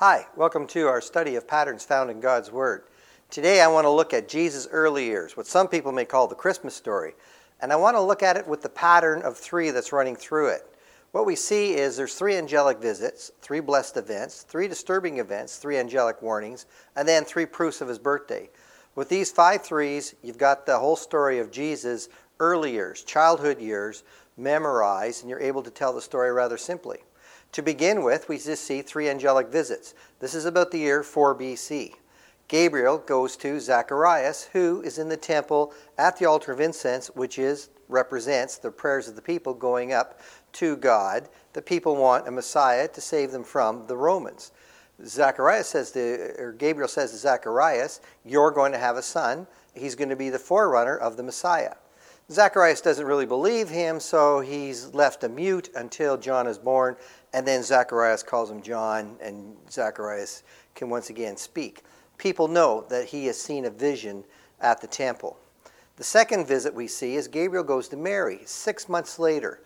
Hi, welcome to our study of patterns found in God's Word. Today I want to look at Jesus' early years, what some people may call the Christmas story, and I want to look at it with the pattern of three that's running through it. What we see is there's three angelic visits, three blessed events, three disturbing events, three angelic warnings, and then three proofs of his birthday. With these five threes, you've got the whole story of Jesus' early years, childhood years, memorized, and you're able to tell the story rather simply. To begin with, we just see three angelic visits. This is about the year 4 BC. Gabriel goes to Zacharias, who is in the temple at the altar of incense, which is represents the prayers of the people going up to God. The people want a Messiah to save them from the Romans. Zacharias says to, or Gabriel says to Zacharias, You're going to have a son. He's going to be the forerunner of the Messiah. Zacharias doesn't really believe him, so he's left a mute until John is born, and then Zacharias calls him John, and Zacharias can once again speak. People know that he has seen a vision at the temple. The second visit we see is Gabriel goes to Mary six months later.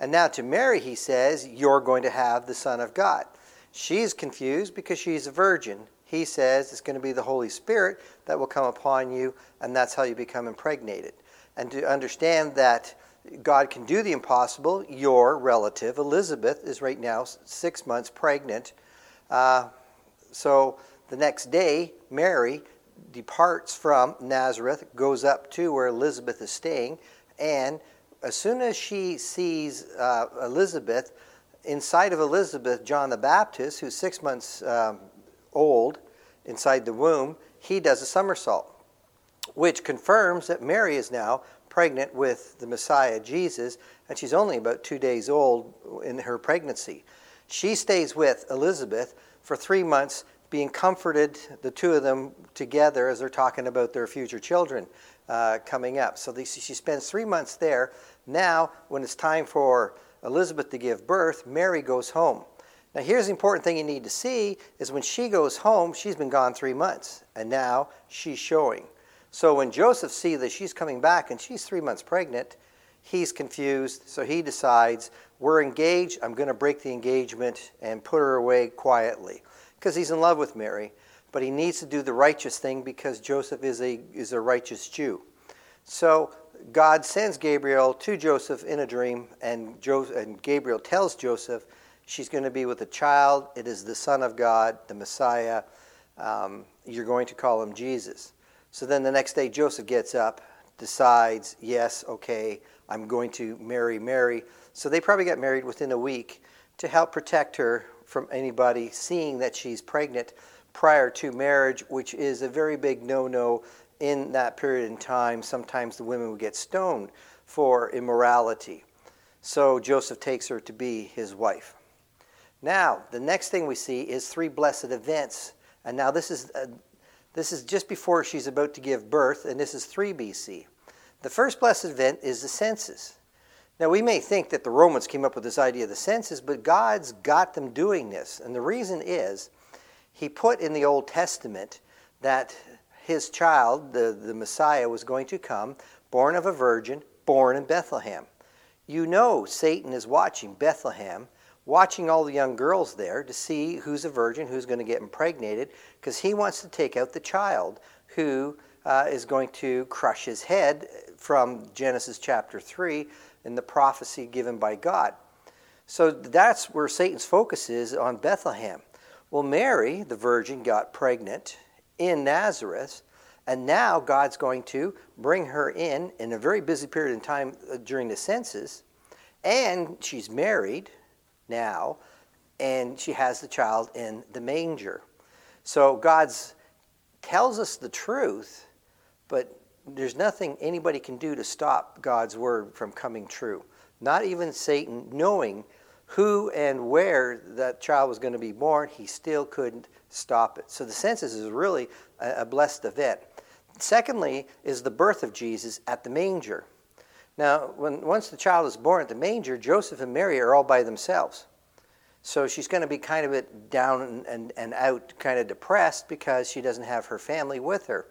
And now to Mary, he says, You're going to have the Son of God. She's confused because she's a virgin. He says it's going to be the Holy Spirit that will come upon you, and that's how you become impregnated and to understand that God can do the impossible. Your relative, Elizabeth, is right now six months pregnant. Uh, so the next day, Mary departs from Nazareth, goes up to where Elizabeth is staying, and as soon as she sees uh, Elizabeth, inside of Elizabeth, John the Baptist, who's six months um, old inside the womb, he does a somersault which confirms that Mary is now pregnant with the Messiah, Jesus, and she's only about two days old in her pregnancy. She stays with Elizabeth for three months, being comforted, the two of them together, as they're talking about their future children uh, coming up. So they, she spends three months there. Now, when it's time for Elizabeth to give birth, Mary goes home. Now, here's the important thing you need to see is when she goes home, she's been gone three months, and now she's showing. So when Joseph sees that she's coming back and she's three months pregnant, he's confused. So he decides, we're engaged. I'm going to break the engagement and put her away quietly because he's in love with Mary. But he needs to do the righteous thing because Joseph is a, is a righteous Jew. So God sends Gabriel to Joseph in a dream, and, jo- and Gabriel tells Joseph she's going to be with a child. It is the Son of God, the Messiah. Um, you're going to call him Jesus. So then the next day, Joseph gets up, decides, yes, okay, I'm going to marry Mary. So they probably got married within a week to help protect her from anybody seeing that she's pregnant prior to marriage, which is a very big no no in that period in time. Sometimes the women would get stoned for immorality. So Joseph takes her to be his wife. Now, the next thing we see is three blessed events. And now, this is uh, this is just before she's about to give birth, and this is 3 BC. The first blessed event is the census. Now, we may think that the Romans came up with this idea of the census, but God's got them doing this. And the reason is, He put in the Old Testament that His child, the, the Messiah, was going to come, born of a virgin, born in Bethlehem. You know Satan is watching Bethlehem watching all the young girls there to see who's a virgin, who's going to get impregnated, because he wants to take out the child who uh, is going to crush his head from Genesis chapter 3 in the prophecy given by God. So that's where Satan's focus is on Bethlehem. Well, Mary, the virgin, got pregnant in Nazareth, and now God's going to bring her in in a very busy period in time uh, during the census, and she's married now, and she has the child in the manger. So God's tells us the truth, but there's nothing anybody can do to stop God's word from coming true. Not even Satan, knowing who and where that child was going to be born, he still couldn't stop it. So the census is really a, blessed event. Secondly, is the birth of Jesus at the manger. Now, when, once the child is born at the manger, Joseph and Mary are all by themselves. So she's going to be kind of down and, and out, kind of depressed because she doesn't have her family with her.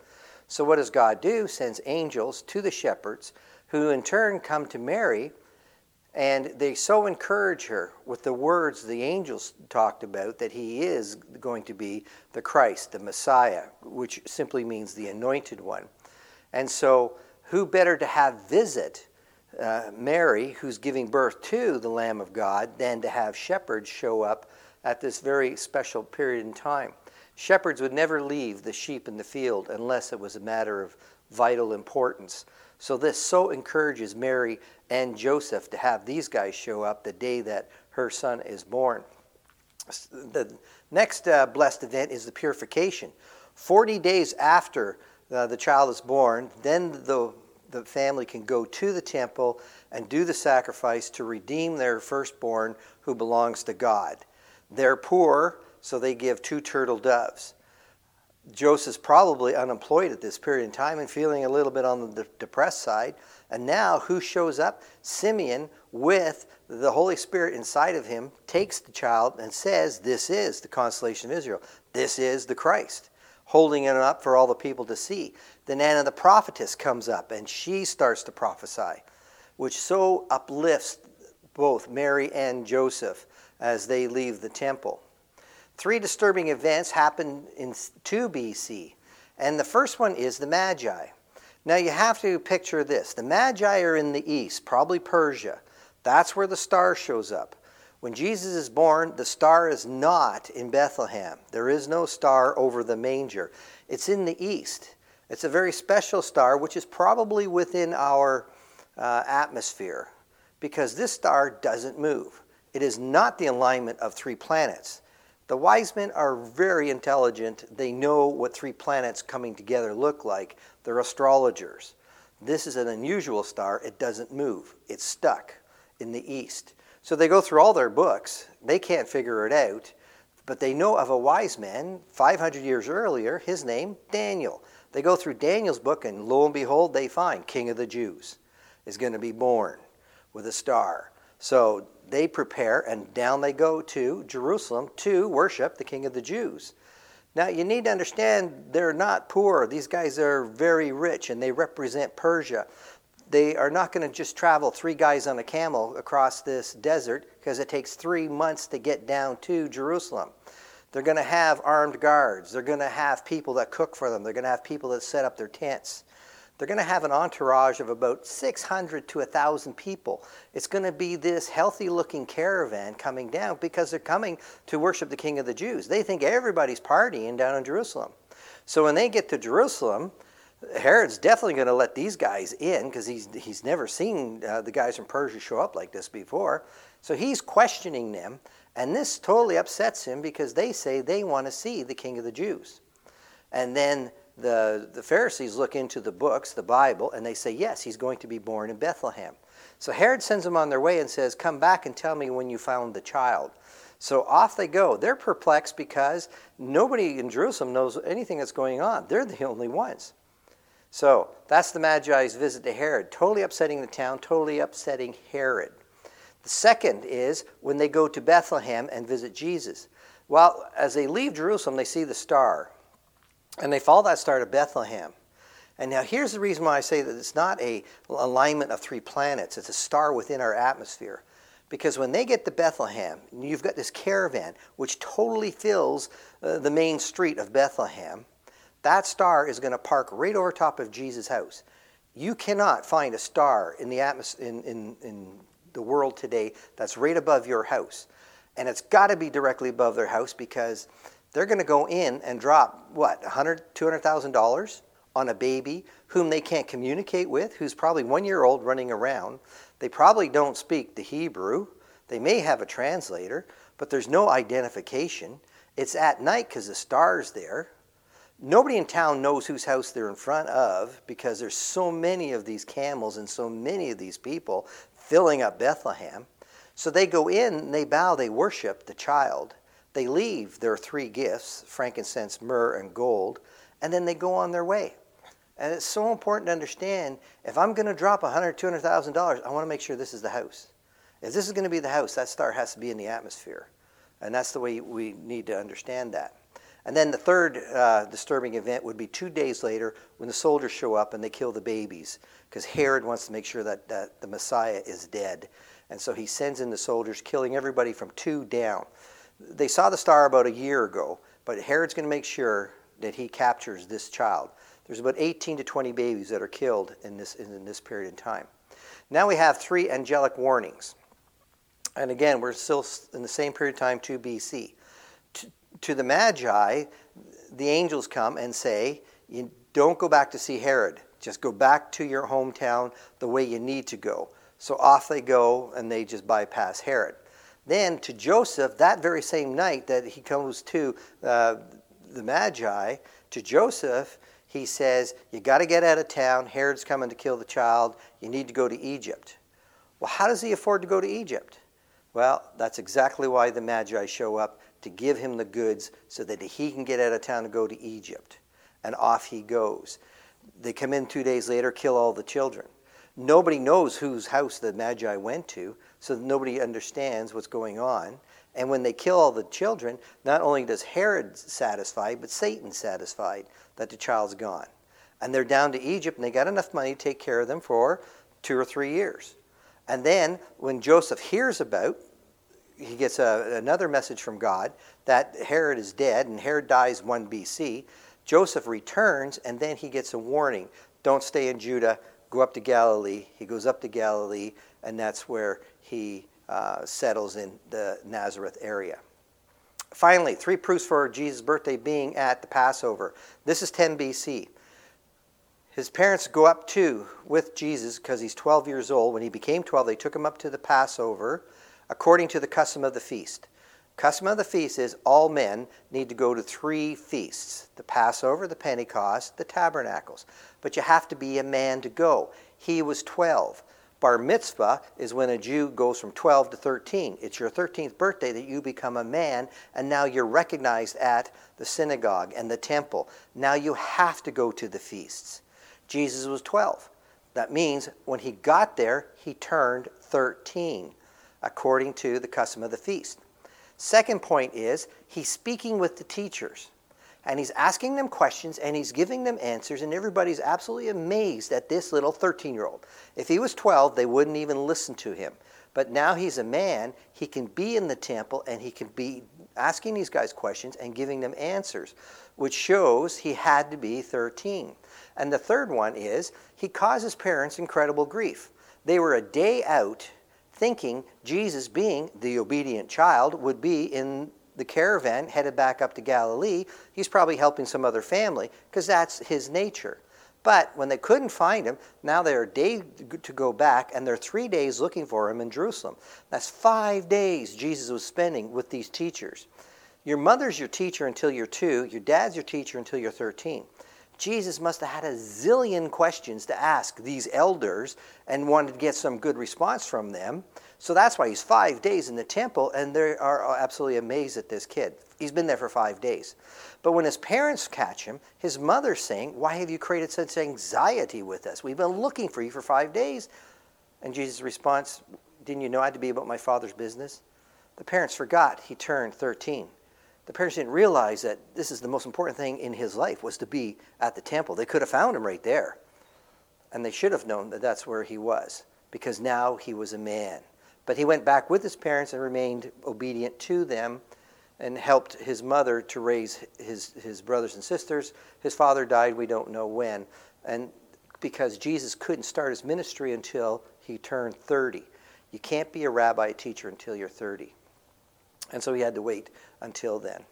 So what does God do? Sends angels to the shepherds, who in turn come to Mary And they so encourage her with the words the angels talked about that he is going to be the Christ, the Messiah, which simply means the anointed one. And so, who better to have visit uh, Mary, who's giving birth to the Lamb of God, than to have shepherds show up at this very special period in time? Shepherds would never leave the sheep in the field unless it was a matter of vital importance. So, this so encourages Mary and Joseph to have these guys show up the day that her son is born. The next uh, blessed event is the purification. 40 days after uh, the child is born, then the, the family can go to the temple and do the sacrifice to redeem their firstborn who belongs to God. They're poor, so they give two turtle doves. Joseph's probably unemployed at this period in time and feeling a little bit on the depressed side. And now, who shows up? Simeon, with the Holy Spirit inside of him, takes the child and says, This is the consolation of Israel. This is the Christ, holding it up for all the people to see. Then Anna the prophetess comes up and she starts to prophesy, which so uplifts both Mary and Joseph as they leave the temple. Three disturbing events happen in 2 BC, and the first one is the Magi. Now you have to picture this the Magi are in the east, probably Persia. That's where the star shows up. When Jesus is born, the star is not in Bethlehem. There is no star over the manger. It's in the east. It's a very special star, which is probably within our uh, atmosphere, because this star doesn't move. It is not the alignment of three planets. The wise men are very intelligent. They know what three planets coming together look like. They're astrologers. This is an unusual star. It doesn't move, it's stuck in the east. So they go through all their books. They can't figure it out. But they know of a wise man 500 years earlier, his name, Daniel. They go through Daniel's book, and lo and behold, they find King of the Jews is going to be born with a star. So they prepare and down they go to Jerusalem to worship the King of the Jews. Now, you need to understand they're not poor. These guys are very rich and they represent Persia. They are not going to just travel three guys on a camel across this desert because it takes three months to get down to Jerusalem. They're going to have armed guards. They're going to have people that cook for them. They're going to have people that set up their tents. They're going to have an entourage of about 600 to 1,000 people. It's going to be this healthy looking caravan coming down because they're coming to worship the King of the Jews. They think everybody's partying down in Jerusalem. So when they get to Jerusalem, Herod's definitely going to let these guys in because he's, he's never seen uh, the guys from Persia show up like this before. So he's questioning them, and this totally upsets him because they say they want to see the King of the Jews. And then the, the Pharisees look into the books, the Bible, and they say, yes, he's going to be born in Bethlehem. So Herod sends them on their way and says, Come back and tell me when you found the child. So off they go. They're perplexed because nobody in Jerusalem knows anything that's going on. They're the only ones. So that's the Magi's visit to Herod, totally upsetting the town, totally upsetting Herod. The second is when they go to Bethlehem and visit Jesus. Well, as they leave Jerusalem, they see the star. And they follow that star to Bethlehem. And now here's the reason why I say that it's not a alignment of three planets, it's a star within our atmosphere. Because when they get to Bethlehem, you've got this caravan which totally fills uh, the main street of Bethlehem. That star is going to park right over top of Jesus' house. You cannot find a star in the atmos- in, in, in the world today that's right above your house. And it's got to be directly above their house because they're going to go in and drop what, 100, 200,000 dollars on a baby whom they can't communicate with, who's probably one year old running around. They probably don't speak the Hebrew. They may have a translator, but there's no identification. It's at night because the star's there. Nobody in town knows whose house they're in front of because there's so many of these camels and so many of these people filling up Bethlehem. So they go in, they bow, they worship the child. They leave their three gifts frankincense, myrrh, and gold and then they go on their way. And it's so important to understand if I'm going to drop $100,000, $200,000, I want to make sure this is the house. If this is going to be the house, that star has to be in the atmosphere. And that's the way we need to understand that. And then the third uh, disturbing event would be two days later when the soldiers show up and they kill the babies because Herod wants to make sure that, that the Messiah is dead. And so he sends in the soldiers, killing everybody from two down. They saw the star about a year ago, but Herod's going to make sure that he captures this child. There's about 18 to 20 babies that are killed in this, in this period of time. Now we have three angelic warnings. And again, we're still in the same period of time, 2 BC. To, the Magi, the angels come and say, don't go back to see Herod. Just go back to your hometown the way you need to go. So off they go and they just bypass Herod. Then to Joseph, that very same night that he comes to uh, the Magi, to Joseph, he says, You got to get out of town. Herod's coming to kill the child. You need to go to Egypt. Well, how does he afford to go to Egypt? Well, that's exactly why the Magi show up to give him the goods so that he can get out of town and go to Egypt. And off he goes. They come in two days later, kill all the children. Nobody knows whose house the Magi went to, so nobody understands what's going on. And when they kill all the children, not only does Herod satisfied, but Satan satisfied that the child's gone. And they're down to Egypt, and they got enough money to take care of them for two or three years. And then when Joseph hears about, he gets a, another message from God that Herod is dead, and Herod dies 1 BC. Joseph returns, and then he gets a warning don't stay in Judah, go up to Galilee. He goes up to Galilee, and that's where he uh, settles in the Nazareth area. Finally, three proofs for Jesus' birthday being at the Passover. This is 10 BC. His parents go up too with Jesus because he's 12 years old. When he became 12, they took him up to the Passover according to the custom of the feast. Custom of the feast is all men need to go to three feasts the Passover, the Pentecost, the Tabernacles. But you have to be a man to go. He was 12. Bar mitzvah is when a Jew goes from 12 to 13. It's your 13th birthday that you become a man, and now you're recognized at the synagogue and the temple. Now you have to go to the feasts. Jesus was 12. That means when he got there, he turned 13, according to the custom of the feast. Second point is he's speaking with the teachers and he's asking them questions and he's giving them answers, and everybody's absolutely amazed at this little 13 year old. If he was 12, they wouldn't even listen to him. But now he's a man, he can be in the temple and he can be asking these guys questions and giving them answers, which shows he had to be 13. And the third one is he causes parents incredible grief. They were a day out thinking Jesus, being the obedient child, would be in the caravan headed back up to Galilee. He's probably helping some other family because that's his nature. But when they couldn't find him, now they're a day to go back, and they're three days looking for him in Jerusalem. That's five days Jesus was spending with these teachers. Your mother's your teacher until you're two, your dad's your teacher until you're 13. Jesus must have had a zillion questions to ask these elders and wanted to get some good response from them. So that's why he's five days in the temple, and they are absolutely amazed at this kid. He's been there for five days. But when his parents catch him, his mother's saying, Why have you created such anxiety with us? We've been looking for you for five days. And Jesus' response, Didn't you know I had to be about my father's business? The parents forgot he turned 13 the parents didn't realize that this is the most important thing in his life was to be at the temple. They could have found him right there. And they should have known that that's where he was because now he was a man. But he went back with his parents and remained obedient to them and helped his mother to raise his, his brothers and sisters. His father died, we don't know when. And because Jesus couldn't start his ministry until he turned 30. You can't be a rabbi teacher until you're 30. And so he had to wait until then.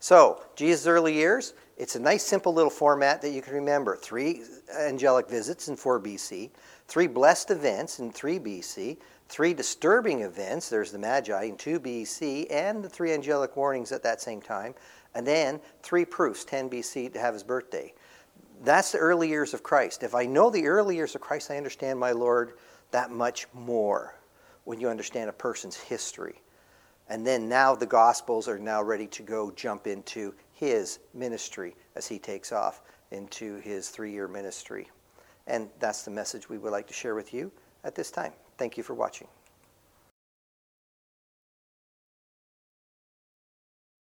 So, Jesus' early years, it's a nice, simple little format that you can remember. Three angelic visits in 4 BC, three blessed events in 3 BC, three disturbing events, there's the Magi in 2 BC, and the three angelic warnings at that same time, and then three proofs, 10 BC, to have his birthday. That's the early years of Christ. If I know the early years of Christ, I understand my Lord that much more when you understand a person's history. And then now the Gospels are now ready to go jump into his ministry as he takes off into his three year ministry. And that's the message we would like to share with you at this time. Thank you for watching.